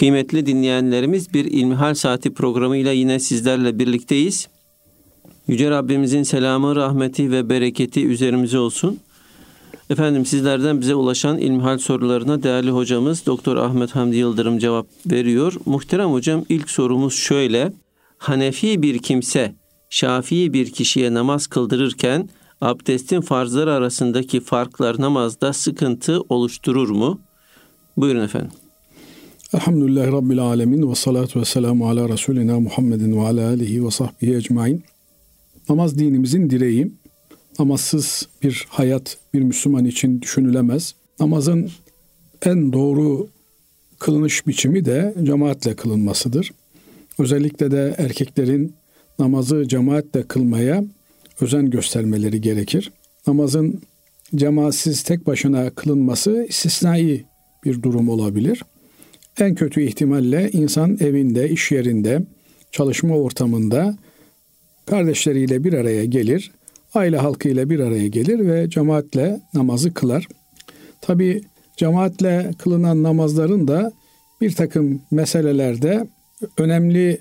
Kıymetli dinleyenlerimiz bir İlmihal Saati programıyla yine sizlerle birlikteyiz. Yüce Rabbimizin selamı, rahmeti ve bereketi üzerimize olsun. Efendim sizlerden bize ulaşan ilmihal sorularına değerli hocamız Doktor Ahmet Hamdi Yıldırım cevap veriyor. Muhterem hocam ilk sorumuz şöyle. Hanefi bir kimse Şafii bir kişiye namaz kıldırırken abdestin farzları arasındaki farklar namazda sıkıntı oluşturur mu? Buyurun efendim. Elhamdülillahi Rabbil Alemin ve salatu ve selamu ala Resulina Muhammedin ve ala alihi ve sahbihi ecmain. Namaz dinimizin direği. Namazsız bir hayat bir Müslüman için düşünülemez. Namazın en doğru kılınış biçimi de cemaatle kılınmasıdır. Özellikle de erkeklerin namazı cemaatle kılmaya özen göstermeleri gerekir. Namazın cemaatsiz tek başına kılınması istisnai bir durum olabilir. En kötü ihtimalle insan evinde, iş yerinde, çalışma ortamında kardeşleriyle bir araya gelir, aile halkıyla bir araya gelir ve cemaatle namazı kılar. Tabi cemaatle kılınan namazların da bir takım meselelerde önemli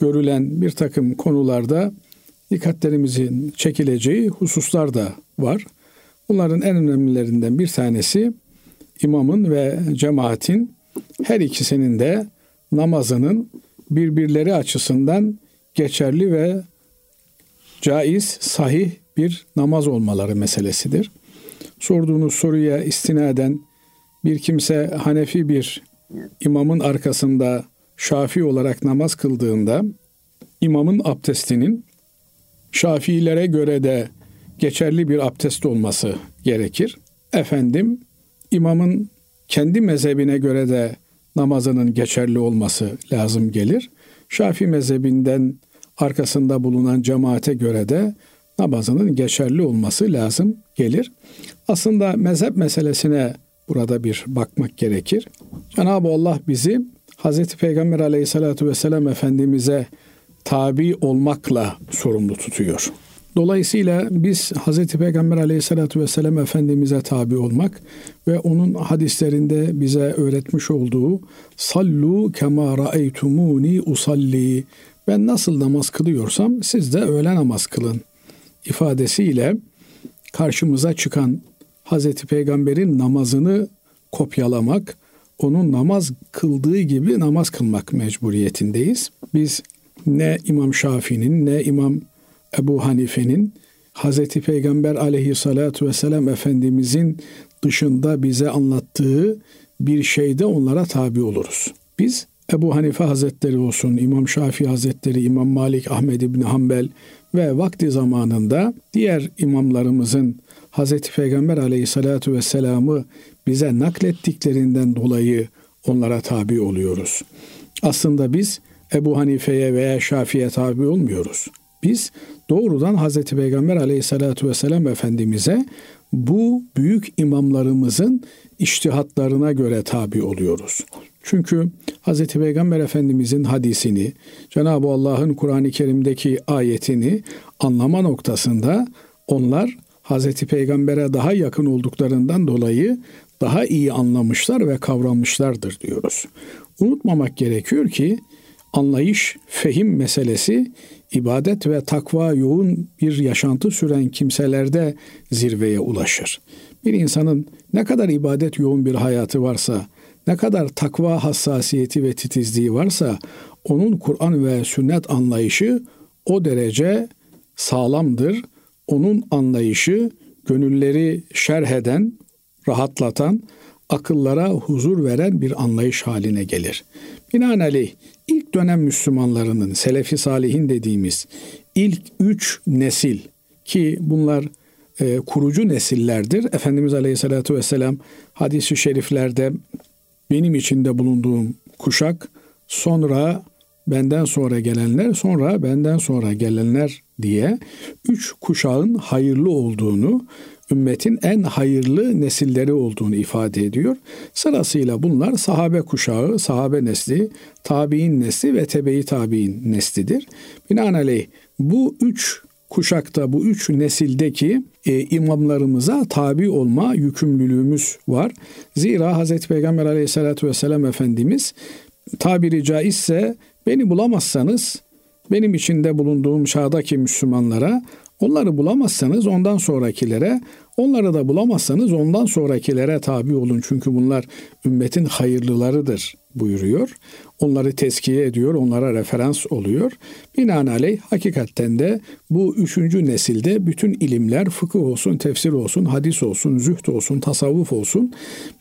görülen bir takım konularda dikkatlerimizin çekileceği hususlar da var. Bunların en önemlilerinden bir tanesi imamın ve cemaatin her ikisinin de namazının birbirleri açısından geçerli ve caiz, sahih bir namaz olmaları meselesidir. Sorduğunuz soruya istinaden bir kimse Hanefi bir imamın arkasında Şafi olarak namaz kıldığında imamın abdestinin Şafiilere göre de geçerli bir abdest olması gerekir. Efendim imamın kendi mezhebine göre de namazının geçerli olması lazım gelir. Şafi mezhebinden arkasında bulunan cemaate göre de namazının geçerli olması lazım gelir. Aslında mezhep meselesine burada bir bakmak gerekir. Cenab-ı Allah bizi Hz. Peygamber aleyhissalatu vesselam Efendimiz'e tabi olmakla sorumlu tutuyor. Dolayısıyla biz Hz. Peygamber aleyhissalatü vesselam Efendimiz'e tabi olmak ve onun hadislerinde bize öğretmiş olduğu sallu kema ra'eytumuni usalli ben nasıl namaz kılıyorsam siz de öyle namaz kılın ifadesiyle karşımıza çıkan Hz. Peygamber'in namazını kopyalamak, onun namaz kıldığı gibi namaz kılmak mecburiyetindeyiz. Biz ne İmam Şafii'nin ne İmam Ebu Hanife'nin Hazreti Peygamber aleyhissalatu vesselam Efendimizin dışında bize anlattığı bir şeyde onlara tabi oluruz. Biz Ebu Hanife Hazretleri olsun, İmam Şafii Hazretleri, İmam Malik, Ahmed İbni Hanbel ve vakti zamanında diğer imamlarımızın Hazreti Peygamber aleyhissalatu vesselam'ı bize naklettiklerinden dolayı onlara tabi oluyoruz. Aslında biz Ebu Hanife'ye veya Şafii'ye tabi olmuyoruz. Biz doğrudan Hazreti Peygamber aleyhissalatu vesselam Efendimiz'e bu büyük imamlarımızın iştihatlarına göre tabi oluyoruz. Çünkü Hz. Peygamber Efendimizin hadisini, Cenab-ı Allah'ın Kur'an-ı Kerim'deki ayetini anlama noktasında onlar Hz. Peygamber'e daha yakın olduklarından dolayı daha iyi anlamışlar ve kavramışlardır diyoruz. Unutmamak gerekiyor ki anlayış, fehim meselesi ibadet ve takva yoğun bir yaşantı süren kimselerde zirveye ulaşır. Bir insanın ne kadar ibadet yoğun bir hayatı varsa, ne kadar takva hassasiyeti ve titizliği varsa onun Kur'an ve sünnet anlayışı o derece sağlamdır. Onun anlayışı gönülleri şerh eden, rahatlatan, akıllara huzur veren bir anlayış haline gelir. Binaenaleyh ilk dönem Müslümanlarının, Selefi Salihin dediğimiz ilk üç nesil ki bunlar e, kurucu nesillerdir. Efendimiz Aleyhisselatü Vesselam hadis-i şeriflerde benim içinde bulunduğum kuşak sonra benden sonra gelenler sonra benden sonra gelenler diye üç kuşağın hayırlı olduğunu ümmetin en hayırlı nesilleri olduğunu ifade ediyor. Sırasıyla bunlar sahabe kuşağı, sahabe nesli, tabi'in nesli ve tebe-i tabi'in neslidir. Binaenaleyh bu üç kuşakta bu üç nesildeki e, imamlarımıza tabi olma yükümlülüğümüz var. Zira Hz. Peygamber aleyhissalatü vesselam Efendimiz tabiri caizse beni bulamazsanız benim içinde bulunduğum çağdaki Müslümanlara onları bulamazsanız ondan sonrakilere onları da bulamazsanız ondan sonrakilere tabi olun. Çünkü bunlar ümmetin hayırlılarıdır buyuruyor. Onları tezkiye ediyor, onlara referans oluyor. Binaenaleyh hakikatten de bu üçüncü nesilde bütün ilimler, fıkıh olsun, tefsir olsun, hadis olsun, zühd olsun, tasavvuf olsun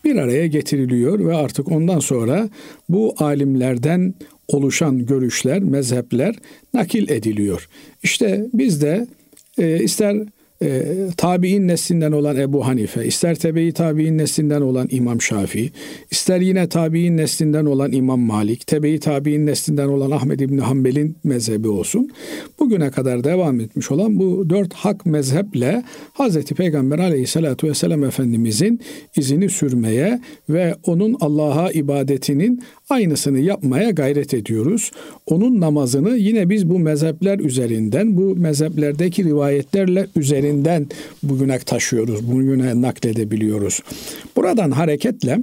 bir araya getiriliyor ve artık ondan sonra bu alimlerden oluşan görüşler, mezhepler nakil ediliyor. İşte biz de e, ister e, tabi'in neslinden olan Ebu Hanife, ister tebe-i tabi'in neslinden olan İmam Şafii, ister yine tabi'in neslinden olan İmam Malik, tebe-i tabi'in neslinden olan Ahmed İbni Hanbel'in mezhebi olsun. Bugüne kadar devam etmiş olan bu dört hak mezheple Hazreti Peygamber aleyhissalatu vesselam Efendimizin izini sürmeye ve onun Allah'a ibadetinin aynısını yapmaya gayret ediyoruz. Onun namazını yine biz bu mezhepler üzerinden, bu mezheplerdeki rivayetlerle üzerinden bugüne taşıyoruz, bugüne nakledebiliyoruz. Buradan hareketle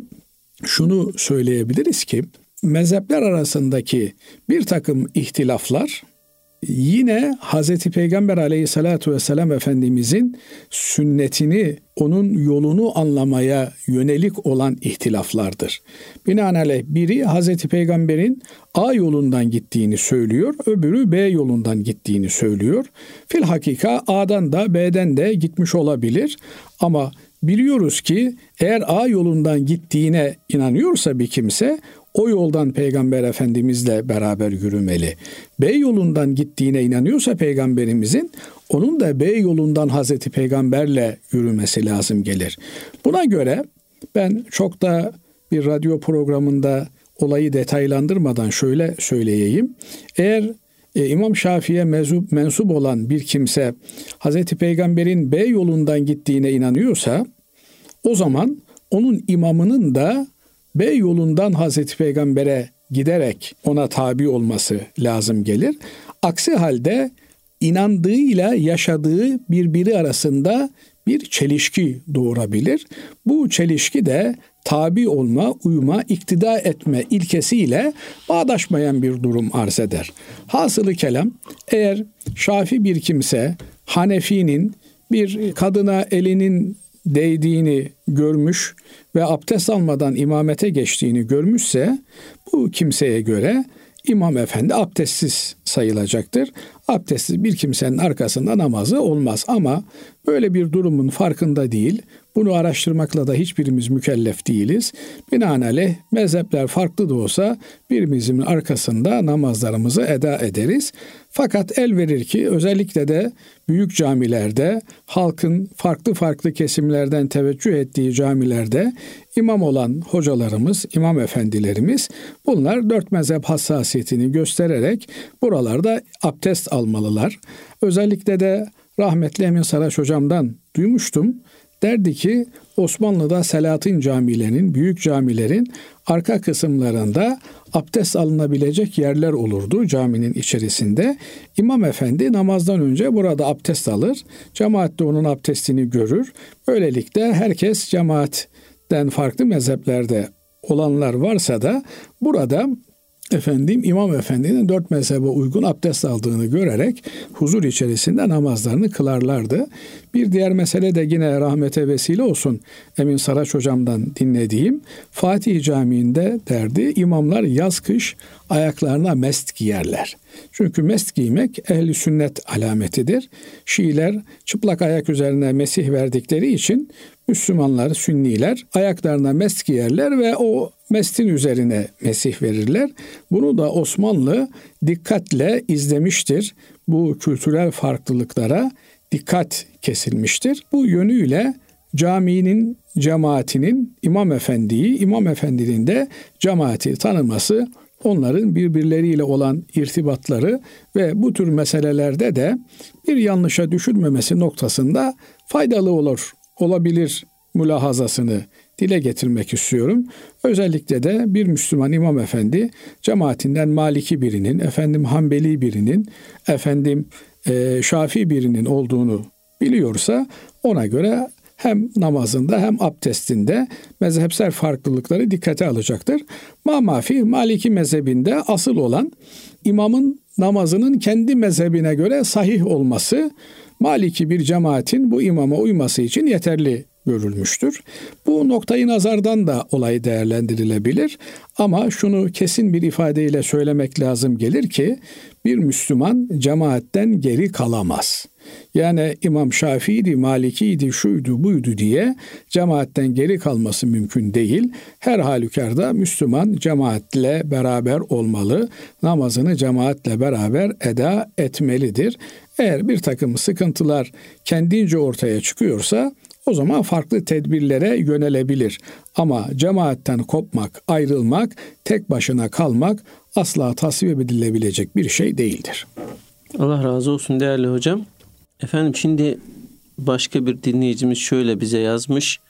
şunu söyleyebiliriz ki mezhepler arasındaki bir takım ihtilaflar yine Hazreti Peygamber aleyhissalatu vesselam Efendimizin sünnetini, onun yolunu anlamaya yönelik olan ihtilaflardır. Binaenaleyh biri Hazreti Peygamber'in A yolundan gittiğini söylüyor, öbürü B yolundan gittiğini söylüyor. Fil hakika A'dan da B'den de gitmiş olabilir ama biliyoruz ki eğer A yolundan gittiğine inanıyorsa bir kimse o yoldan Peygamber Efendimizle beraber yürümeli. B yolundan gittiğine inanıyorsa Peygamberimizin onun da B yolundan Hazreti Peygamberle yürümesi lazım gelir. Buna göre ben çok da bir radyo programında olayı detaylandırmadan şöyle söyleyeyim. Eğer e, İmam Şafii'ye mensup, mensup olan bir kimse Hazreti Peygamber'in B yolundan gittiğine inanıyorsa o zaman onun imamının da B yolundan Hazreti Peygamber'e giderek ona tabi olması lazım gelir. Aksi halde inandığıyla yaşadığı birbiri arasında bir çelişki doğurabilir. Bu çelişki de tabi olma, uyma, iktida etme ilkesiyle bağdaşmayan bir durum arz eder. Hasılı kelam eğer şafi bir kimse Hanefi'nin bir kadına elinin değdiğini görmüş ve abdest almadan imamete geçtiğini görmüşse bu kimseye göre imam efendi abdestsiz sayılacaktır. Abdestsiz bir kimsenin arkasında namazı olmaz ama böyle bir durumun farkında değil. Bunu araştırmakla da hiçbirimiz mükellef değiliz. Binaenaleyh mezhepler farklı da olsa birimizin arkasında namazlarımızı eda ederiz. Fakat el verir ki özellikle de büyük camilerde halkın farklı farklı kesimlerden teveccüh ettiği camilerde imam olan hocalarımız, imam efendilerimiz bunlar dört mezhep hassasiyetini göstererek buralarda abdest almalılar. Özellikle de rahmetli Emin Saraç hocamdan duymuştum. Derdi ki Osmanlı'da Selahattin camilerinin, büyük camilerin arka kısımlarında abdest alınabilecek yerler olurdu caminin içerisinde. İmam efendi namazdan önce burada abdest alır. Cemaat de onun abdestini görür. Böylelikle herkes cemaatten farklı mezheplerde olanlar varsa da burada efendim İmam Efendi'nin dört mezhebe uygun abdest aldığını görerek huzur içerisinde namazlarını kılarlardı. Bir diğer mesele de yine rahmete vesile olsun Emin Saraç hocamdan dinlediğim Fatih Camii'nde derdi imamlar yaz kış ayaklarına mest giyerler. Çünkü mest giymek ehli sünnet alametidir. Şiiler çıplak ayak üzerine mesih verdikleri için Müslümanlar, Sünniler ayaklarına mest giyerler ve o mestin üzerine mesih verirler. Bunu da Osmanlı dikkatle izlemiştir. Bu kültürel farklılıklara dikkat kesilmiştir. Bu yönüyle caminin cemaatinin imam efendiyi, imam efendinin de cemaati tanıması onların birbirleriyle olan irtibatları ve bu tür meselelerde de bir yanlışa düşürmemesi noktasında faydalı olur, olabilir mülahazasını dile getirmek istiyorum. Özellikle de bir Müslüman imam efendi cemaatinden Maliki birinin, efendim Hanbeli birinin, efendim e, Şafi birinin olduğunu biliyorsa ona göre hem namazında hem abdestinde mezhepsel farklılıkları dikkate alacaktır. Ma mafi Maliki mezhebinde asıl olan imamın namazının kendi mezhebine göre sahih olması Maliki bir cemaatin bu imama uyması için yeterli görülmüştür. Bu noktayı nazardan da olay değerlendirilebilir ama şunu kesin bir ifadeyle söylemek lazım gelir ki bir Müslüman cemaatten geri kalamaz. Yani İmam Şafii'ydi, Maliki'ydi, şuydu, buydu diye cemaatten geri kalması mümkün değil. Her halükarda Müslüman cemaatle beraber olmalı, namazını cemaatle beraber eda etmelidir. Eğer bir takım sıkıntılar kendince ortaya çıkıyorsa o zaman farklı tedbirlere yönelebilir. Ama cemaatten kopmak, ayrılmak, tek başına kalmak asla tasvip edilebilecek bir şey değildir. Allah razı olsun değerli hocam. Efendim şimdi başka bir dinleyicimiz şöyle bize yazmış.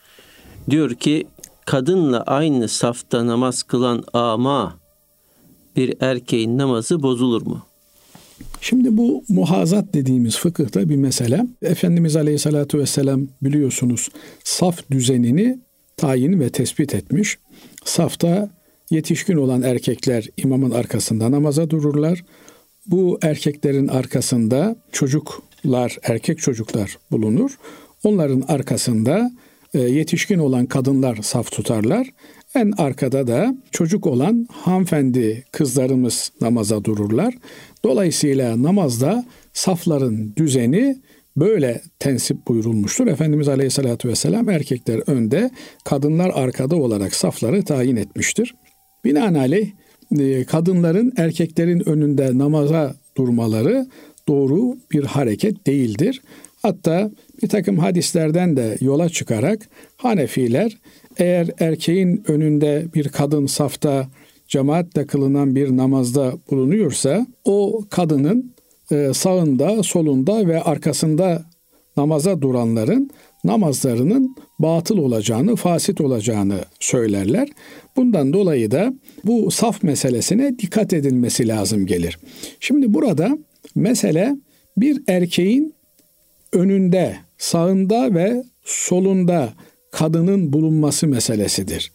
Diyor ki kadınla aynı safta namaz kılan ama bir erkeğin namazı bozulur mu? Şimdi bu muhazat dediğimiz fıkıhta bir mesele. Efendimiz Aleyhisselatü Vesselam biliyorsunuz saf düzenini tayin ve tespit etmiş. Safta yetişkin olan erkekler imamın arkasında namaza dururlar. Bu erkeklerin arkasında çocuklar, erkek çocuklar bulunur. Onların arkasında e, yetişkin olan kadınlar saf tutarlar. En arkada da çocuk olan hanımefendi kızlarımız namaza dururlar. Dolayısıyla namazda safların düzeni böyle tensip buyurulmuştur. Efendimiz Aleyhisselatü Vesselam erkekler önde, kadınlar arkada olarak safları tayin etmiştir. Binaenaleyh e, kadınların erkeklerin önünde namaza durmaları doğru bir hareket değildir. Hatta bir takım hadislerden de yola çıkarak Hanefiler eğer erkeğin önünde bir kadın safta cemaatle kılınan bir namazda bulunuyorsa o kadının e, sağında, solunda ve arkasında namaza duranların namazlarının batıl olacağını, fasit olacağını söylerler. Bundan dolayı da bu saf meselesine dikkat edilmesi lazım gelir. Şimdi burada mesele bir erkeğin önünde, sağında ve solunda kadının bulunması meselesidir.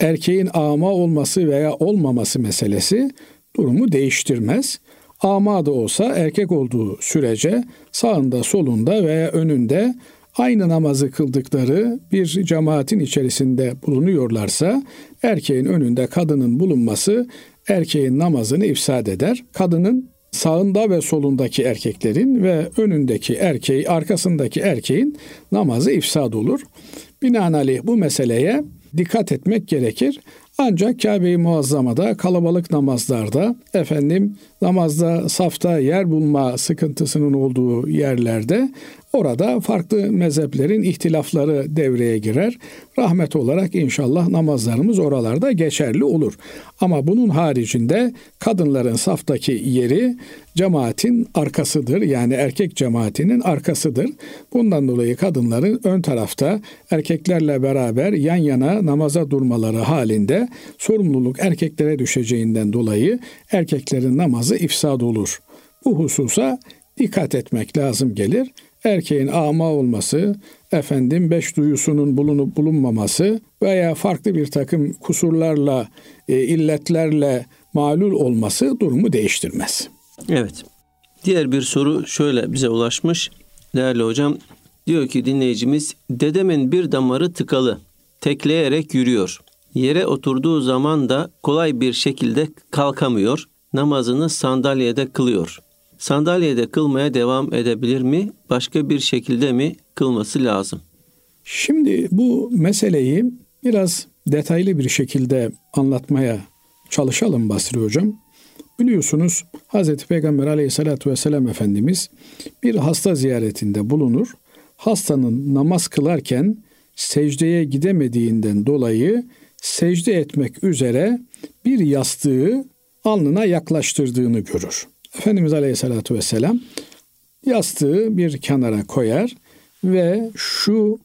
Erkeğin ama olması veya olmaması meselesi durumu değiştirmez. Ama da olsa erkek olduğu sürece sağında, solunda veya önünde aynı namazı kıldıkları bir cemaatin içerisinde bulunuyorlarsa erkeğin önünde kadının bulunması erkeğin namazını ifsad eder. Kadının sağında ve solundaki erkeklerin ve önündeki erkeği, arkasındaki erkeğin namazı ifsad olur. Binaenaleyh bu meseleye dikkat etmek gerekir. Ancak Kabe-i Muazzama'da kalabalık namazlarda efendim namazda safta yer bulma sıkıntısının olduğu yerlerde Orada farklı mezheplerin ihtilafları devreye girer. Rahmet olarak inşallah namazlarımız oralarda geçerli olur. Ama bunun haricinde kadınların saftaki yeri cemaatin arkasıdır. Yani erkek cemaatinin arkasıdır. Bundan dolayı kadınların ön tarafta erkeklerle beraber yan yana namaza durmaları halinde sorumluluk erkeklere düşeceğinden dolayı erkeklerin namazı ifsad olur. Bu hususa dikkat etmek lazım gelir erkeğin ama olması, efendim beş duyusunun bulunup bulunmaması veya farklı bir takım kusurlarla, e, illetlerle malul olması durumu değiştirmez. Evet. Diğer bir soru şöyle bize ulaşmış. Değerli hocam, diyor ki dinleyicimiz, dedemin bir damarı tıkalı, tekleyerek yürüyor. Yere oturduğu zaman da kolay bir şekilde kalkamıyor. Namazını sandalyede kılıyor sandalyede kılmaya devam edebilir mi? Başka bir şekilde mi kılması lazım? Şimdi bu meseleyi biraz detaylı bir şekilde anlatmaya çalışalım Basri Hocam. Biliyorsunuz Hz. Peygamber aleyhissalatü vesselam Efendimiz bir hasta ziyaretinde bulunur. Hastanın namaz kılarken secdeye gidemediğinden dolayı secde etmek üzere bir yastığı alnına yaklaştırdığını görür. Efendimiz Aleyhisselatü Vesselam yastığı bir kenara koyar ve şu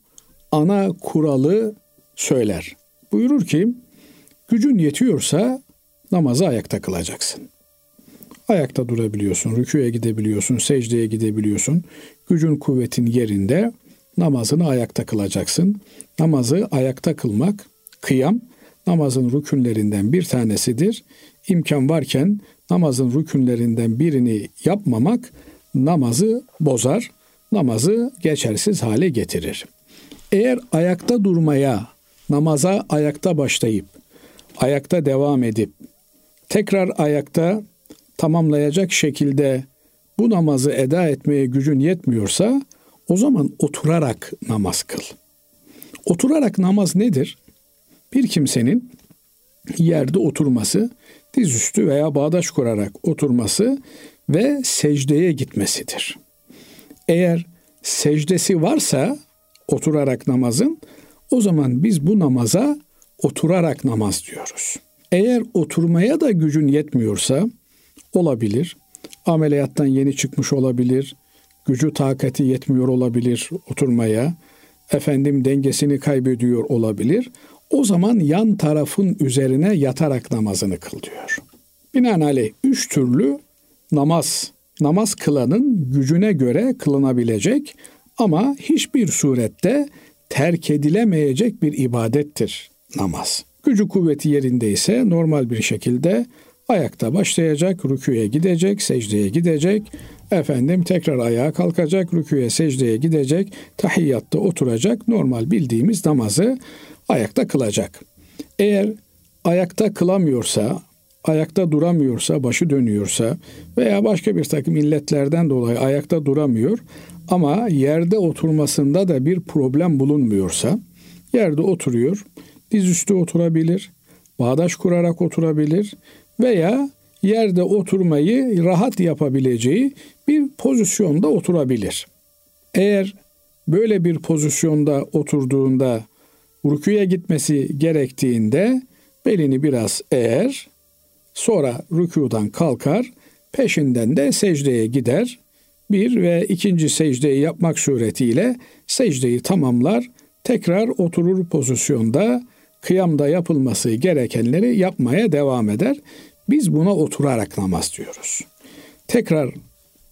ana kuralı söyler. Buyurur ki gücün yetiyorsa namazı ayakta kılacaksın. Ayakta durabiliyorsun, rüküye gidebiliyorsun, secdeye gidebiliyorsun. Gücün kuvvetin yerinde namazını ayakta kılacaksın. Namazı ayakta kılmak, kıyam, namazın rükünlerinden bir tanesidir. İmkan varken namazın rükünlerinden birini yapmamak namazı bozar, namazı geçersiz hale getirir. Eğer ayakta durmaya, namaza ayakta başlayıp, ayakta devam edip, tekrar ayakta tamamlayacak şekilde bu namazı eda etmeye gücün yetmiyorsa o zaman oturarak namaz kıl. Oturarak namaz nedir? Bir kimsenin yerde oturması, dizüstü veya bağdaş kurarak oturması ve secdeye gitmesidir. Eğer secdesi varsa oturarak namazın o zaman biz bu namaza oturarak namaz diyoruz. Eğer oturmaya da gücün yetmiyorsa olabilir. Ameliyattan yeni çıkmış olabilir. Gücü takati yetmiyor olabilir oturmaya. Efendim dengesini kaybediyor olabilir. O zaman yan tarafın üzerine yatarak namazını kıl diyor. Binaenaleyh üç türlü namaz, namaz kılanın gücüne göre kılınabilecek ama hiçbir surette terk edilemeyecek bir ibadettir namaz. Gücü kuvveti yerindeyse normal bir şekilde ayakta başlayacak, rüküye gidecek, secdeye gidecek, efendim tekrar ayağa kalkacak, rüküye, secdeye gidecek, tahiyyatta oturacak, normal bildiğimiz namazı ayakta kılacak. Eğer ayakta kılamıyorsa, ayakta duramıyorsa, başı dönüyorsa veya başka bir takım illetlerden dolayı ayakta duramıyor ama yerde oturmasında da bir problem bulunmuyorsa, yerde oturuyor, dizüstü oturabilir, bağdaş kurarak oturabilir veya yerde oturmayı rahat yapabileceği bir pozisyonda oturabilir. Eğer böyle bir pozisyonda oturduğunda rüküye gitmesi gerektiğinde belini biraz eğer, sonra rükudan kalkar, peşinden de secdeye gider. Bir ve ikinci secdeyi yapmak suretiyle secdeyi tamamlar, tekrar oturur pozisyonda kıyamda yapılması gerekenleri yapmaya devam eder. Biz buna oturarak namaz diyoruz. Tekrar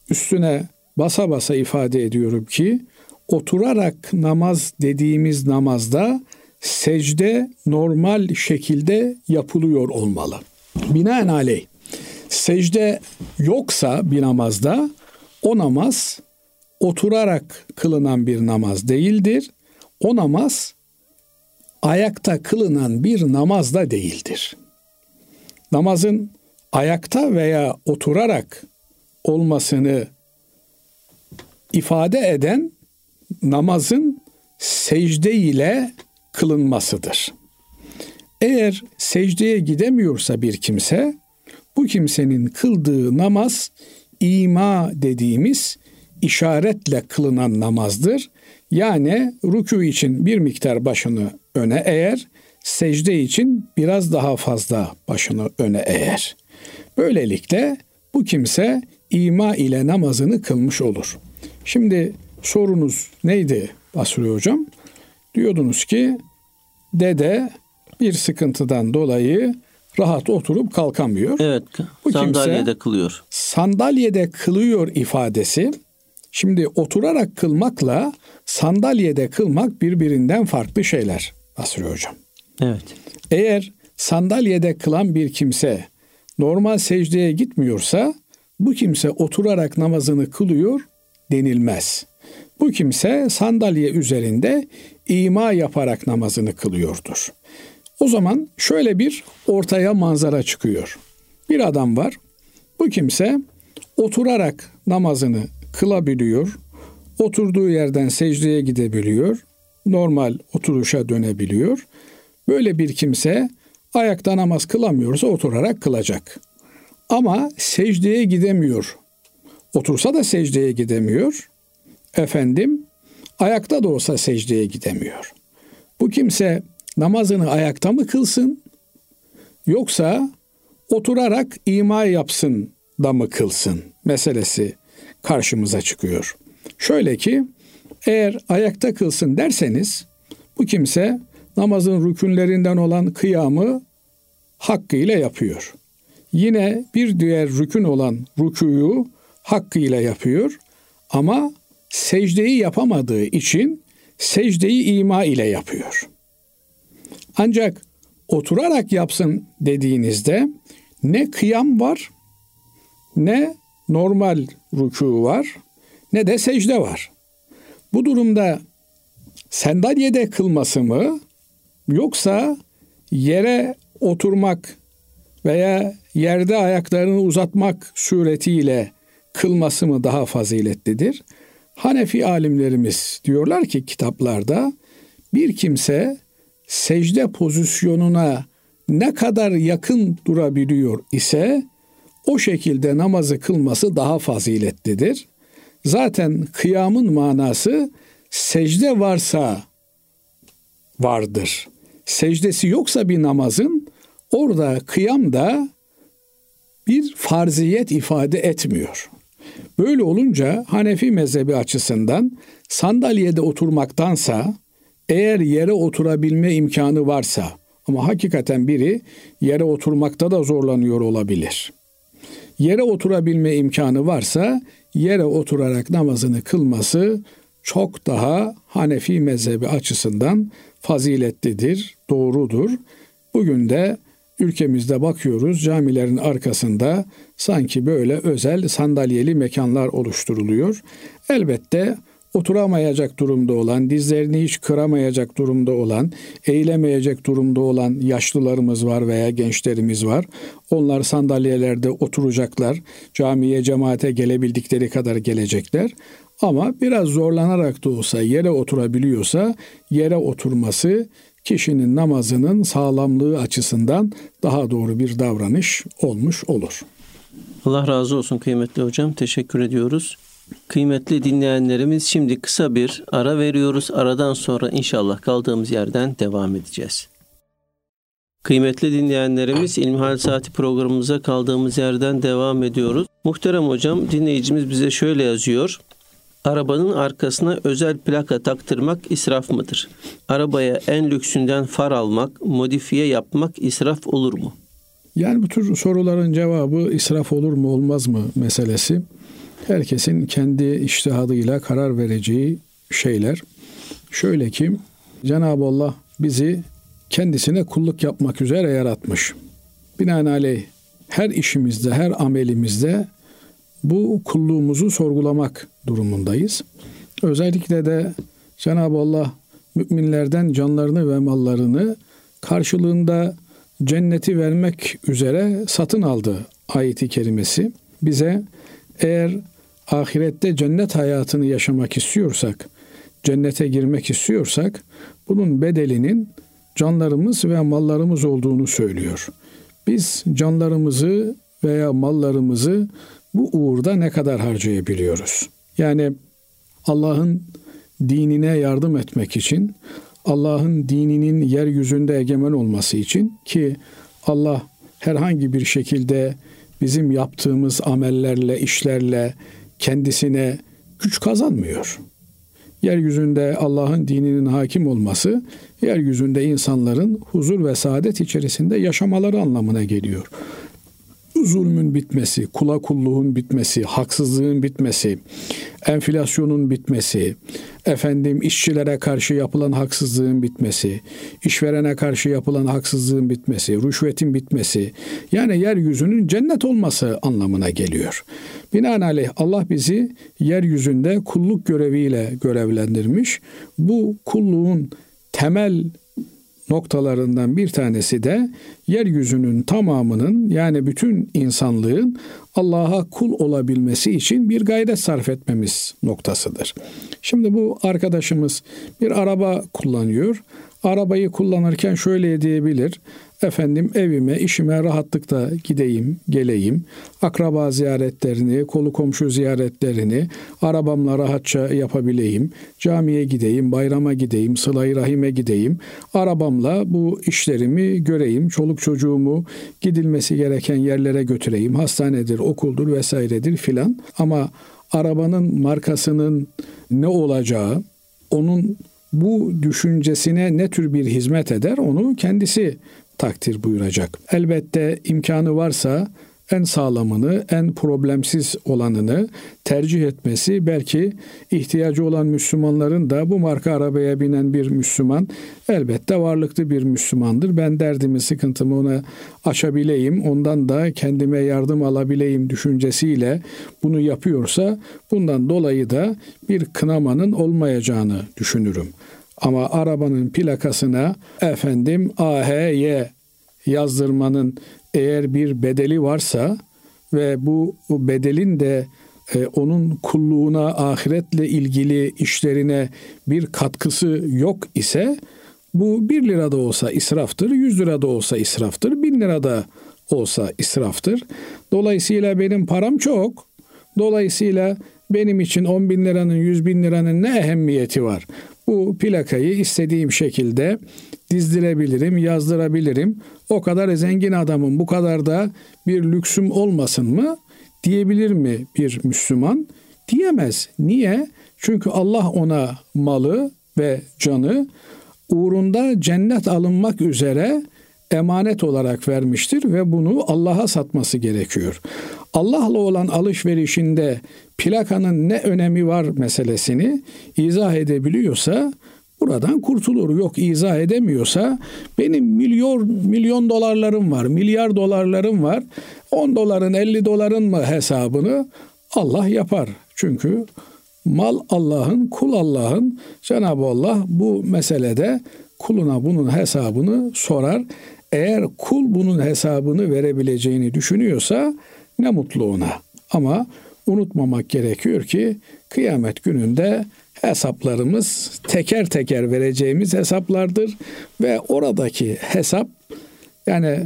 üstüne basa basa ifade ediyorum ki oturarak namaz dediğimiz namazda secde normal şekilde yapılıyor olmalı. Binaenaleyh secde yoksa bir namazda o namaz oturarak kılınan bir namaz değildir. O namaz ayakta kılınan bir namaz da değildir. Namazın ayakta veya oturarak olmasını ifade eden namazın secde ile kılınmasıdır. Eğer secdeye gidemiyorsa bir kimse bu kimsenin kıldığı namaz ima dediğimiz işaretle kılınan namazdır. Yani rükû için bir miktar başını öne eğer, secde için biraz daha fazla başını öne eğer. Böylelikle bu kimse ima ile namazını kılmış olur. Şimdi sorunuz neydi Basri Hocam? Diyordunuz ki dede bir sıkıntıdan dolayı rahat oturup kalkamıyor. Evet. Bu sandalyede kimse, kılıyor. Sandalyede kılıyor ifadesi. Şimdi oturarak kılmakla sandalyede kılmak birbirinden farklı şeyler Basri Hocam. Evet. Eğer sandalyede kılan bir kimse normal secdeye gitmiyorsa bu kimse oturarak namazını kılıyor denilmez. Bu kimse sandalye üzerinde ima yaparak namazını kılıyordur. O zaman şöyle bir ortaya manzara çıkıyor. Bir adam var. Bu kimse oturarak namazını kılabiliyor. Oturduğu yerden secdeye gidebiliyor. Normal oturuşa dönebiliyor. Böyle bir kimse ayakta namaz kılamıyorsa oturarak kılacak. Ama secdeye gidemiyor. Otursa da secdeye gidemiyor. Efendim ayakta da olsa secdeye gidemiyor. Bu kimse namazını ayakta mı kılsın yoksa oturarak ima yapsın da mı kılsın meselesi karşımıza çıkıyor. Şöyle ki eğer ayakta kılsın derseniz bu kimse namazın rükünlerinden olan kıyamı hakkıyla yapıyor. Yine bir diğer rükün olan rükuyu hakkıyla yapıyor ama secdeyi yapamadığı için secdeyi ima ile yapıyor. Ancak oturarak yapsın dediğinizde ne kıyam var ne normal rükû var ne de secde var. Bu durumda sandalyede kılması mı yoksa yere oturmak veya yerde ayaklarını uzatmak suretiyle kılması mı daha faziletlidir? Hanefi alimlerimiz diyorlar ki kitaplarda bir kimse secde pozisyonuna ne kadar yakın durabiliyor ise o şekilde namazı kılması daha faziletlidir. Zaten kıyamın manası secde varsa vardır. Secdesi yoksa bir namazın orada kıyam da bir farziyet ifade etmiyor. Böyle olunca Hanefi mezhebi açısından sandalyede oturmaktansa eğer yere oturabilme imkanı varsa ama hakikaten biri yere oturmakta da zorlanıyor olabilir. Yere oturabilme imkanı varsa yere oturarak namazını kılması çok daha Hanefi mezhebi açısından faziletlidir, doğrudur. Bugün de ülkemizde bakıyoruz camilerin arkasında sanki böyle özel sandalyeli mekanlar oluşturuluyor. Elbette oturamayacak durumda olan, dizlerini hiç kıramayacak durumda olan, eğilemeyecek durumda olan yaşlılarımız var veya gençlerimiz var. Onlar sandalyelerde oturacaklar. Camiye, cemaate gelebildikleri kadar gelecekler. Ama biraz zorlanarak da olsa yere oturabiliyorsa yere oturması kişinin namazının sağlamlığı açısından daha doğru bir davranış olmuş olur. Allah razı olsun kıymetli hocam. Teşekkür ediyoruz. Kıymetli dinleyenlerimiz şimdi kısa bir ara veriyoruz. Aradan sonra inşallah kaldığımız yerden devam edeceğiz. Kıymetli dinleyenlerimiz İlmihal Saati programımıza kaldığımız yerden devam ediyoruz. Muhterem hocam dinleyicimiz bize şöyle yazıyor. Arabanın arkasına özel plaka taktırmak israf mıdır? Arabaya en lüksünden far almak, modifiye yapmak israf olur mu? Yani bu tür soruların cevabı israf olur mu olmaz mı meselesi. Herkesin kendi iştihadıyla karar vereceği şeyler. Şöyle ki Cenab-ı Allah bizi kendisine kulluk yapmak üzere yaratmış. Binaenaleyh her işimizde, her amelimizde bu kulluğumuzu sorgulamak durumundayız. Özellikle de Cenab-ı Allah müminlerden canlarını ve mallarını karşılığında cenneti vermek üzere satın aldı ayeti kerimesi. Bize eğer ahirette cennet hayatını yaşamak istiyorsak, cennete girmek istiyorsak bunun bedelinin canlarımız ve mallarımız olduğunu söylüyor. Biz canlarımızı veya mallarımızı bu uğurda ne kadar harcayabiliyoruz? Yani Allah'ın dinine yardım etmek için, Allah'ın dininin yeryüzünde egemen olması için ki Allah herhangi bir şekilde bizim yaptığımız amellerle, işlerle kendisine güç kazanmıyor. Yeryüzünde Allah'ın dininin hakim olması, yeryüzünde insanların huzur ve saadet içerisinde yaşamaları anlamına geliyor zulmün bitmesi, kula kulluğun bitmesi, haksızlığın bitmesi, enflasyonun bitmesi, efendim işçilere karşı yapılan haksızlığın bitmesi, işverene karşı yapılan haksızlığın bitmesi, rüşvetin bitmesi, yani yeryüzünün cennet olması anlamına geliyor. Binaenaleyh Allah bizi yeryüzünde kulluk göreviyle görevlendirmiş. Bu kulluğun temel noktalarından bir tanesi de yeryüzünün tamamının yani bütün insanlığın Allah'a kul olabilmesi için bir gayret sarf etmemiz noktasıdır. Şimdi bu arkadaşımız bir araba kullanıyor. Arabayı kullanırken şöyle diyebilir efendim evime, işime rahatlıkla gideyim, geleyim. Akraba ziyaretlerini, kolu komşu ziyaretlerini arabamla rahatça yapabileyim. Camiye gideyim, bayrama gideyim, sıla rahime gideyim. Arabamla bu işlerimi göreyim. Çoluk çocuğumu gidilmesi gereken yerlere götüreyim. Hastanedir, okuldur vesairedir filan. Ama arabanın markasının ne olacağı, onun bu düşüncesine ne tür bir hizmet eder onu kendisi takdir buyuracak. Elbette imkanı varsa en sağlamını, en problemsiz olanını tercih etmesi belki ihtiyacı olan Müslümanların da bu marka arabaya binen bir Müslüman elbette varlıklı bir Müslümandır. Ben derdimi, sıkıntımı ona açabileyim, ondan da kendime yardım alabileyim düşüncesiyle bunu yapıyorsa bundan dolayı da bir kınamanın olmayacağını düşünürüm. Ama arabanın plakasına efendim AHY yazdırmanın eğer bir bedeli varsa ve bu bedelin de e, onun kulluğuna, ahiretle ilgili işlerine bir katkısı yok ise bu 1 lira da olsa israftır, 100 lira da olsa israftır, 1000 lira da olsa israftır. Dolayısıyla benim param çok. Dolayısıyla benim için 10 bin liranın, 100 bin liranın ne ehemmiyeti var? Bu plakayı istediğim şekilde dizdirebilirim, yazdırabilirim. O kadar zengin adamım, bu kadar da bir lüksüm olmasın mı diyebilir mi bir Müslüman? Diyemez. Niye? Çünkü Allah ona malı ve canı uğrunda cennet alınmak üzere emanet olarak vermiştir ve bunu Allah'a satması gerekiyor. Allah'la olan alışverişinde plakanın ne önemi var meselesini izah edebiliyorsa buradan kurtulur. Yok izah edemiyorsa benim milyon milyon dolarlarım var, milyar dolarlarım var. 10 doların 50 doların mı hesabını Allah yapar. Çünkü mal Allah'ın, kul Allah'ın. Cenab-ı Allah bu meselede kuluna bunun hesabını sorar. Eğer kul bunun hesabını verebileceğini düşünüyorsa ne mutlu ona. Ama unutmamak gerekiyor ki kıyamet gününde hesaplarımız teker teker vereceğimiz hesaplardır ve oradaki hesap yani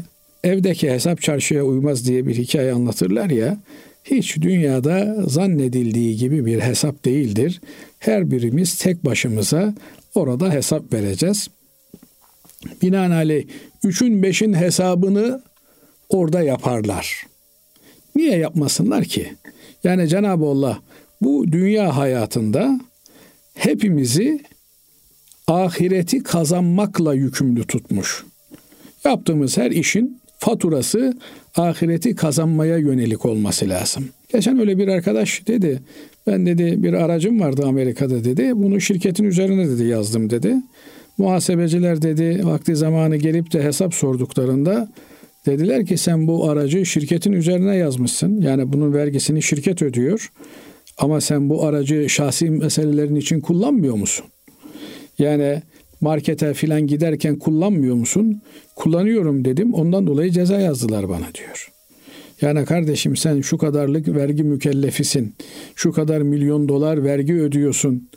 evdeki hesap çarşıya uymaz diye bir hikaye anlatırlar ya hiç dünyada zannedildiği gibi bir hesap değildir. Her birimiz tek başımıza orada hesap vereceğiz. Binaenaleyh üçün beşin hesabını orada yaparlar. Niye yapmasınlar ki? Yani Cenab-ı Allah bu dünya hayatında hepimizi ahireti kazanmakla yükümlü tutmuş. Yaptığımız her işin faturası ahireti kazanmaya yönelik olması lazım. Geçen öyle bir arkadaş dedi. Ben dedi bir aracım vardı Amerika'da dedi. Bunu şirketin üzerine dedi yazdım dedi. Muhasebeciler dedi vakti zamanı gelip de hesap sorduklarında dediler ki sen bu aracı şirketin üzerine yazmışsın. Yani bunun vergisini şirket ödüyor. Ama sen bu aracı şahsi meselelerin için kullanmıyor musun? Yani markete filan giderken kullanmıyor musun? Kullanıyorum dedim. Ondan dolayı ceza yazdılar bana diyor. Yani kardeşim sen şu kadarlık vergi mükellefisin. Şu kadar milyon dolar vergi ödüyorsun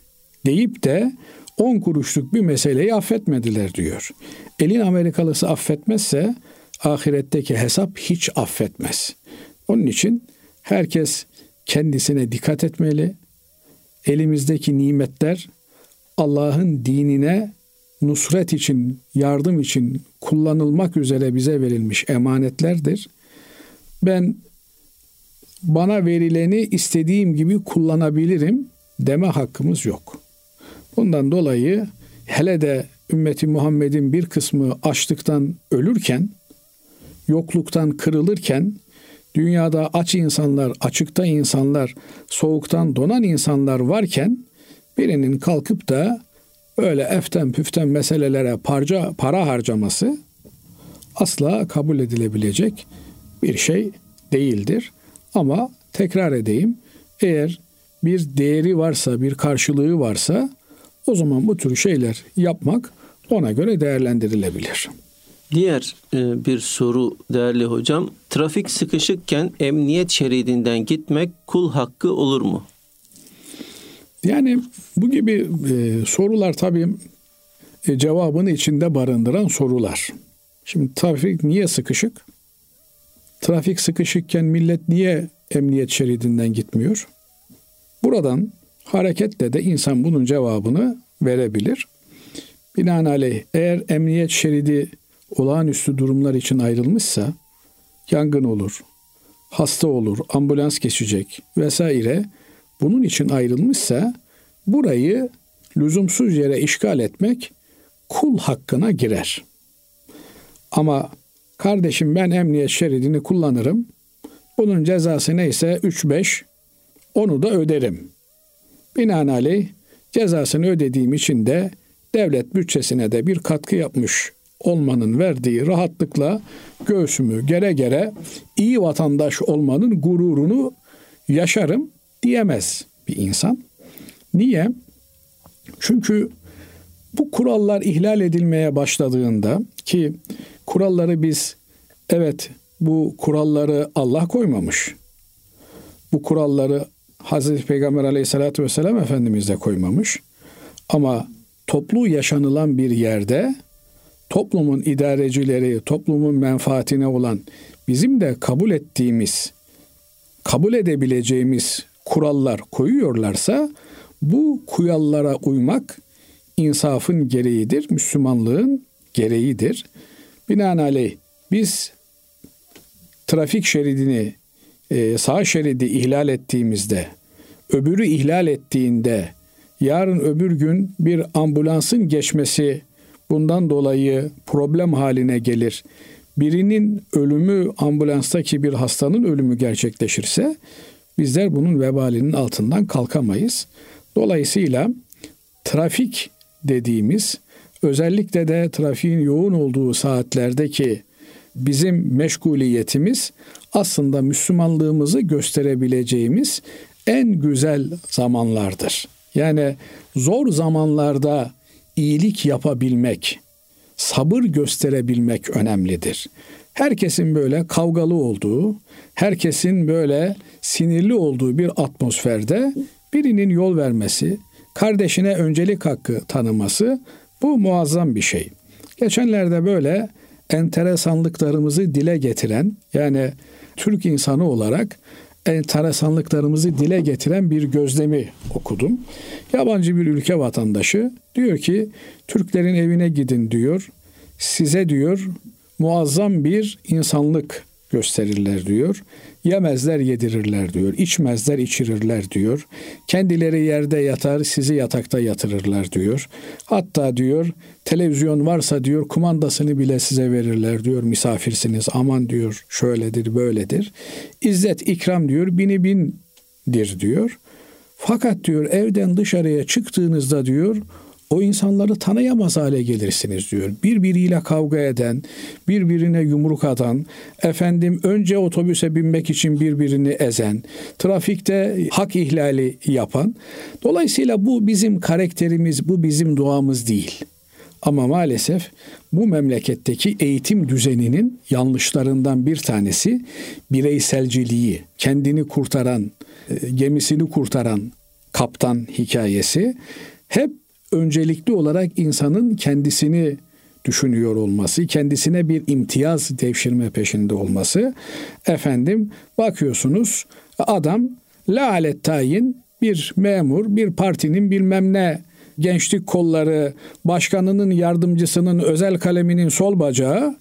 deyip de 10 kuruşluk bir meseleyi affetmediler diyor. Elin Amerikalısı affetmezse ahiretteki hesap hiç affetmez. Onun için herkes kendisine dikkat etmeli. Elimizdeki nimetler Allah'ın dinine nusret için, yardım için kullanılmak üzere bize verilmiş emanetlerdir. Ben bana verileni istediğim gibi kullanabilirim deme hakkımız yok. Bundan dolayı hele de ümmeti Muhammed'in bir kısmı açlıktan ölürken, yokluktan kırılırken, dünyada aç insanlar, açıkta insanlar, soğuktan donan insanlar varken birinin kalkıp da öyle eften püften meselelere parça, para harcaması asla kabul edilebilecek bir şey değildir. Ama tekrar edeyim, eğer bir değeri varsa, bir karşılığı varsa o zaman bu tür şeyler yapmak ona göre değerlendirilebilir. Diğer e, bir soru değerli hocam. Trafik sıkışıkken emniyet şeridinden gitmek kul hakkı olur mu? Yani bu gibi e, sorular tabii e, cevabını içinde barındıran sorular. Şimdi trafik niye sıkışık? Trafik sıkışıkken millet niye emniyet şeridinden gitmiyor? Buradan hareketle de insan bunun cevabını verebilir. Binaenaleyh eğer emniyet şeridi olağanüstü durumlar için ayrılmışsa yangın olur, hasta olur, ambulans geçecek vesaire bunun için ayrılmışsa burayı lüzumsuz yere işgal etmek kul hakkına girer. Ama kardeşim ben emniyet şeridini kullanırım. Bunun cezası neyse 3-5 onu da öderim. Binaenaleyh cezasını ödediğim için de devlet bütçesine de bir katkı yapmış olmanın verdiği rahatlıkla göğsümü gere gere iyi vatandaş olmanın gururunu yaşarım diyemez bir insan. Niye? Çünkü bu kurallar ihlal edilmeye başladığında ki kuralları biz evet bu kuralları Allah koymamış. Bu kuralları Hazreti Peygamber aleyhissalatü vesselam Efendimiz de koymamış. Ama toplu yaşanılan bir yerde toplumun idarecileri, toplumun menfaatine olan bizim de kabul ettiğimiz, kabul edebileceğimiz kurallar koyuyorlarsa bu kurallara uymak insafın gereğidir, Müslümanlığın gereğidir. Binaenaleyh biz trafik şeridini e, sağ şeridi ihlal ettiğimizde, öbürü ihlal ettiğinde, yarın öbür gün bir ambulansın geçmesi bundan dolayı problem haline gelir. Birinin ölümü ambulanstaki bir hastanın ölümü gerçekleşirse bizler bunun vebalinin altından kalkamayız. Dolayısıyla trafik dediğimiz özellikle de trafiğin yoğun olduğu saatlerdeki bizim meşguliyetimiz aslında Müslümanlığımızı gösterebileceğimiz en güzel zamanlardır. Yani zor zamanlarda iyilik yapabilmek, sabır gösterebilmek önemlidir. Herkesin böyle kavgalı olduğu, herkesin böyle sinirli olduğu bir atmosferde birinin yol vermesi, kardeşine öncelik hakkı tanıması bu muazzam bir şey. Geçenlerde böyle enteresanlıklarımızı dile getiren yani Türk insanı olarak enteresanlıklarımızı dile getiren bir gözlemi okudum. Yabancı bir ülke vatandaşı diyor ki Türklerin evine gidin diyor. Size diyor muazzam bir insanlık gösterirler diyor. Yemezler yedirirler diyor. İçmezler içirirler diyor. Kendileri yerde yatar sizi yatakta yatırırlar diyor. Hatta diyor televizyon varsa diyor kumandasını bile size verirler diyor. Misafirsiniz aman diyor şöyledir böyledir. İzzet ikram diyor bini bindir diyor. Fakat diyor evden dışarıya çıktığınızda diyor o insanları tanıyamaz hale gelirsiniz diyor. Birbiriyle kavga eden, birbirine yumruk atan, efendim önce otobüse binmek için birbirini ezen, trafikte hak ihlali yapan. Dolayısıyla bu bizim karakterimiz, bu bizim doğamız değil. Ama maalesef bu memleketteki eğitim düzeninin yanlışlarından bir tanesi bireyselciliği, kendini kurtaran, e, gemisini kurtaran kaptan hikayesi hep öncelikli olarak insanın kendisini düşünüyor olması, kendisine bir imtiyaz devşirme peşinde olması. Efendim bakıyorsunuz adam lalet tayin bir memur, bir partinin bilmem ne gençlik kolları, başkanının yardımcısının özel kaleminin sol bacağı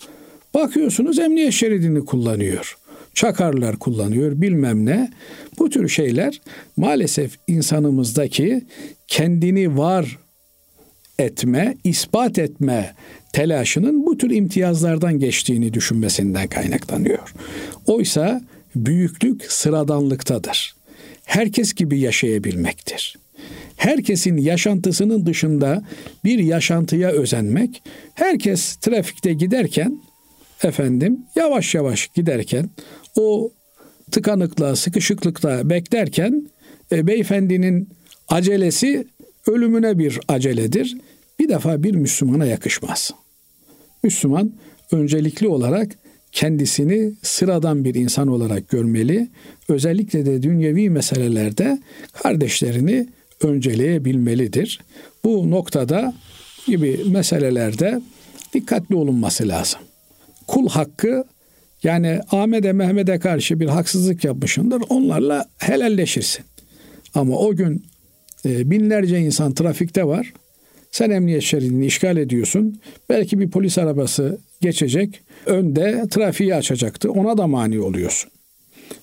bakıyorsunuz emniyet şeridini kullanıyor. Çakarlar kullanıyor bilmem ne. Bu tür şeyler maalesef insanımızdaki kendini var etme, ispat etme telaşının bu tür imtiyazlardan geçtiğini düşünmesinden kaynaklanıyor. Oysa büyüklük sıradanlıktadır. Herkes gibi yaşayabilmektir. Herkesin yaşantısının dışında bir yaşantıya özenmek, herkes trafikte giderken efendim yavaş yavaş giderken o tıkanıkla, sıkışıklıkta beklerken e, beyefendinin acelesi ölümüne bir aceledir bir defa bir Müslümana yakışmaz. Müslüman öncelikli olarak kendisini sıradan bir insan olarak görmeli. Özellikle de dünyevi meselelerde kardeşlerini önceleyebilmelidir. Bu noktada gibi meselelerde dikkatli olunması lazım. Kul hakkı yani Ahmet'e Mehmet'e karşı bir haksızlık yapmışındır onlarla helalleşirsin. Ama o gün e, binlerce insan trafikte var. Sen emniyet şeridini işgal ediyorsun. Belki bir polis arabası geçecek. Önde trafiği açacaktı. Ona da mani oluyorsun.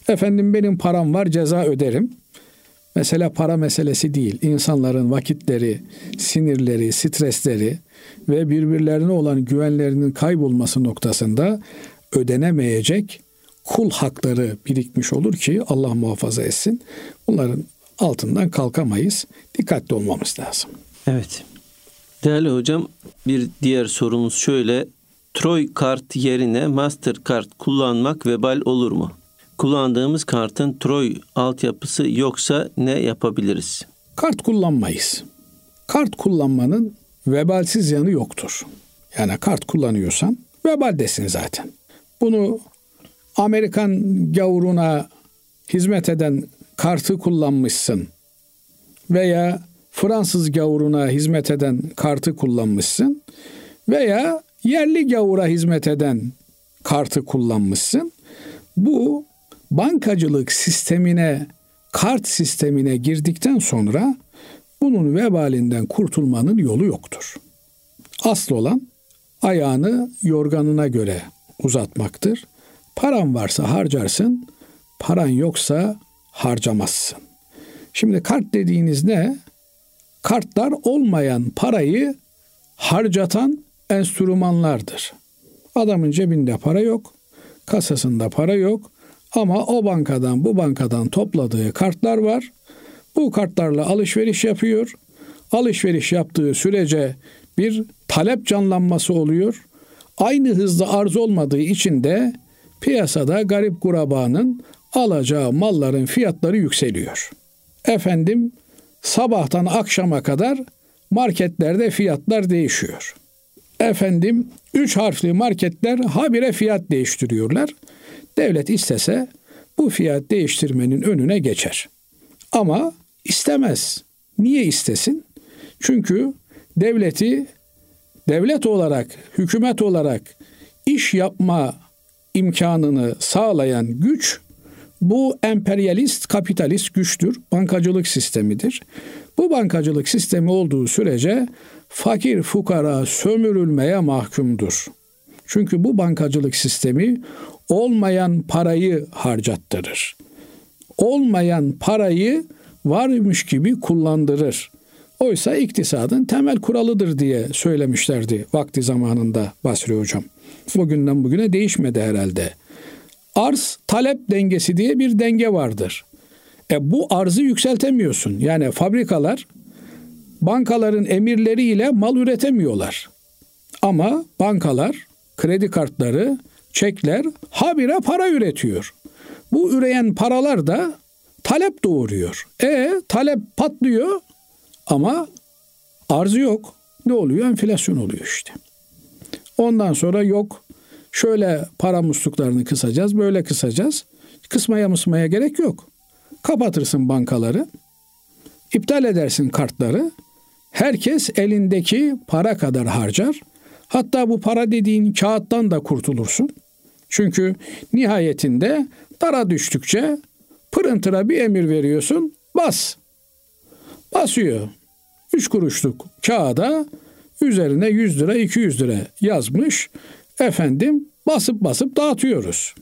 Efendim benim param var ceza öderim. Mesela para meselesi değil. İnsanların vakitleri, sinirleri, stresleri ve birbirlerine olan güvenlerinin kaybolması noktasında ödenemeyecek kul hakları birikmiş olur ki Allah muhafaza etsin. Bunların altından kalkamayız. Dikkatli olmamız lazım. Evet. Değerli hocam bir diğer sorumuz şöyle. Troy kart yerine Mastercard kullanmak vebal olur mu? Kullandığımız kartın Troy altyapısı yoksa ne yapabiliriz? Kart kullanmayız. Kart kullanmanın vebalsiz yanı yoktur. Yani kart kullanıyorsan vebaldesin zaten. Bunu Amerikan gavuruna hizmet eden kartı kullanmışsın veya Fransız gavuruna hizmet eden kartı kullanmışsın veya yerli gavura hizmet eden kartı kullanmışsın. Bu bankacılık sistemine, kart sistemine girdikten sonra bunun vebalinden kurtulmanın yolu yoktur. Asıl olan ayağını yorganına göre uzatmaktır. Paran varsa harcarsın, paran yoksa harcamazsın. Şimdi kart dediğiniz ne? Kartlar olmayan parayı harcatan enstrümanlardır. Adamın cebinde para yok, kasasında para yok ama o bankadan bu bankadan topladığı kartlar var. Bu kartlarla alışveriş yapıyor. Alışveriş yaptığı sürece bir talep canlanması oluyor. Aynı hızda arz olmadığı için de piyasada garip kurabanın alacağı malların fiyatları yükseliyor. Efendim sabahtan akşama kadar marketlerde fiyatlar değişiyor. Efendim üç harfli marketler habire fiyat değiştiriyorlar. Devlet istese bu fiyat değiştirmenin önüne geçer. Ama istemez. Niye istesin? Çünkü devleti devlet olarak, hükümet olarak iş yapma imkanını sağlayan güç bu emperyalist kapitalist güçtür. Bankacılık sistemidir. Bu bankacılık sistemi olduğu sürece fakir fukara sömürülmeye mahkumdur. Çünkü bu bankacılık sistemi olmayan parayı harcattırır. Olmayan parayı varmış gibi kullandırır. Oysa iktisadın temel kuralıdır diye söylemişlerdi vakti zamanında Basri Hocam. Bugünden bugüne değişmedi herhalde. Arz talep dengesi diye bir denge vardır. E bu arzı yükseltemiyorsun. Yani fabrikalar bankaların emirleriyle mal üretemiyorlar. Ama bankalar kredi kartları, çekler habire para üretiyor. Bu üreyen paralar da talep doğuruyor. E talep patlıyor ama arzı yok. Ne oluyor? Enflasyon oluyor işte. Ondan sonra yok şöyle para musluklarını kısacağız, böyle kısacağız. Kısmaya mısmaya gerek yok. Kapatırsın bankaları, iptal edersin kartları. Herkes elindeki para kadar harcar. Hatta bu para dediğin kağıttan da kurtulursun. Çünkü nihayetinde dara düştükçe pırıntıra bir emir veriyorsun. Bas. Basıyor. Üç kuruşluk kağıda üzerine 100 lira 200 lira yazmış efendim basıp basıp dağıtıyoruz.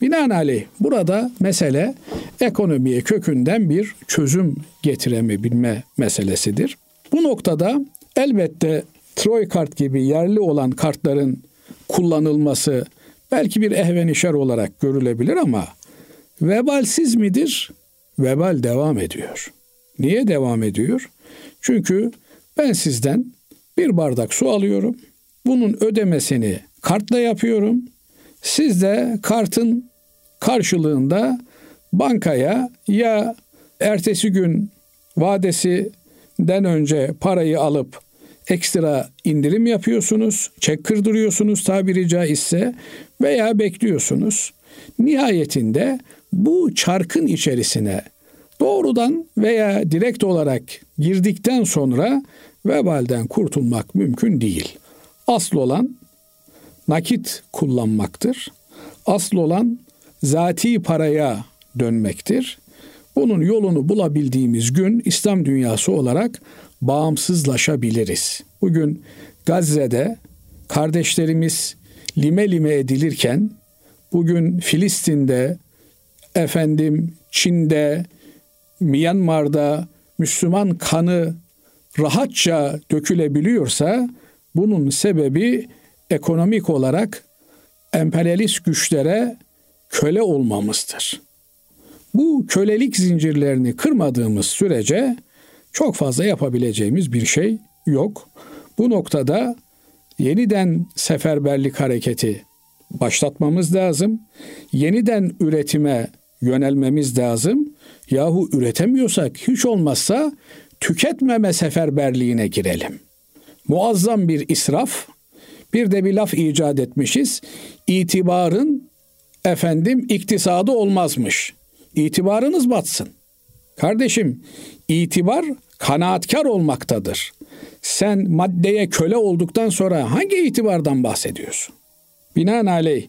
Binaenaleyh burada mesele ekonomiye kökünden bir çözüm getiremebilme meselesidir. Bu noktada elbette Troy kart gibi yerli olan kartların kullanılması belki bir ehvenişer olarak görülebilir ama vebalsiz midir? Vebal devam ediyor. Niye devam ediyor? Çünkü ben sizden bir bardak su alıyorum. Bunun ödemesini kartla yapıyorum. Siz de kartın karşılığında bankaya ya ertesi gün vadesinden önce parayı alıp ekstra indirim yapıyorsunuz, çek kırdırıyorsunuz tabiri caizse veya bekliyorsunuz. Nihayetinde bu çarkın içerisine doğrudan veya direkt olarak girdikten sonra vebalden kurtulmak mümkün değil. Asıl olan nakit kullanmaktır. Asıl olan zati paraya dönmektir. Bunun yolunu bulabildiğimiz gün İslam dünyası olarak bağımsızlaşabiliriz. Bugün Gazze'de kardeşlerimiz lime lime edilirken bugün Filistin'de efendim Çin'de Myanmar'da Müslüman kanı rahatça dökülebiliyorsa bunun sebebi ekonomik olarak emperyalist güçlere köle olmamızdır. Bu kölelik zincirlerini kırmadığımız sürece çok fazla yapabileceğimiz bir şey yok. Bu noktada yeniden seferberlik hareketi başlatmamız lazım. Yeniden üretime yönelmemiz lazım. Yahu üretemiyorsak hiç olmazsa tüketmeme seferberliğine girelim. Muazzam bir israf. Bir de bir laf icat etmişiz. İtibarın efendim iktisadı olmazmış. İtibarınız batsın. Kardeşim itibar kanaatkar olmaktadır. Sen maddeye köle olduktan sonra hangi itibardan bahsediyorsun? Binaenaleyh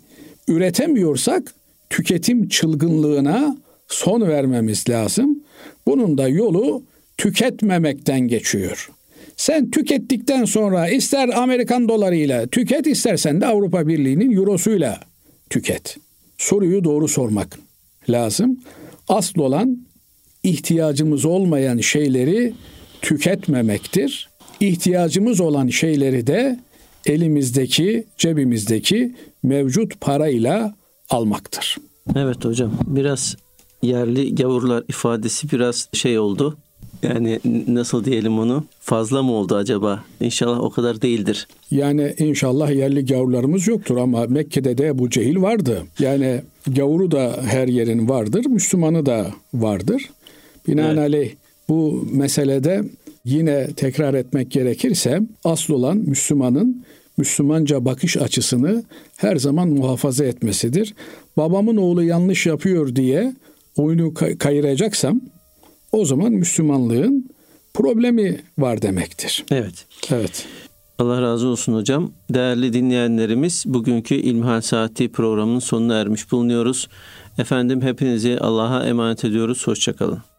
üretemiyorsak tüketim çılgınlığına son vermemiz lazım. Bunun da yolu tüketmemekten geçiyor. Sen tükettikten sonra ister Amerikan dolarıyla tüket istersen de Avrupa Birliği'nin eurosuyla tüket. Soruyu doğru sormak lazım. Asıl olan ihtiyacımız olmayan şeyleri tüketmemektir. İhtiyacımız olan şeyleri de elimizdeki, cebimizdeki mevcut parayla almaktır. Evet hocam biraz yerli gavurlar ifadesi biraz şey oldu. Yani nasıl diyelim onu? Fazla mı oldu acaba? İnşallah o kadar değildir. Yani inşallah yerli gavurlarımız yoktur ama Mekke'de de bu cehil vardı. Yani gavuru da her yerin vardır, Müslümanı da vardır. Binaenaleyh evet. bu meselede yine tekrar etmek gerekirse asıl olan Müslümanın Müslümanca bakış açısını her zaman muhafaza etmesidir. Babamın oğlu yanlış yapıyor diye oyunu kayıracaksam o zaman Müslümanlığın problemi var demektir. Evet. Evet. Allah razı olsun hocam. Değerli dinleyenlerimiz bugünkü İlmihal Saati programının sonuna ermiş bulunuyoruz. Efendim hepinizi Allah'a emanet ediyoruz. Hoşçakalın.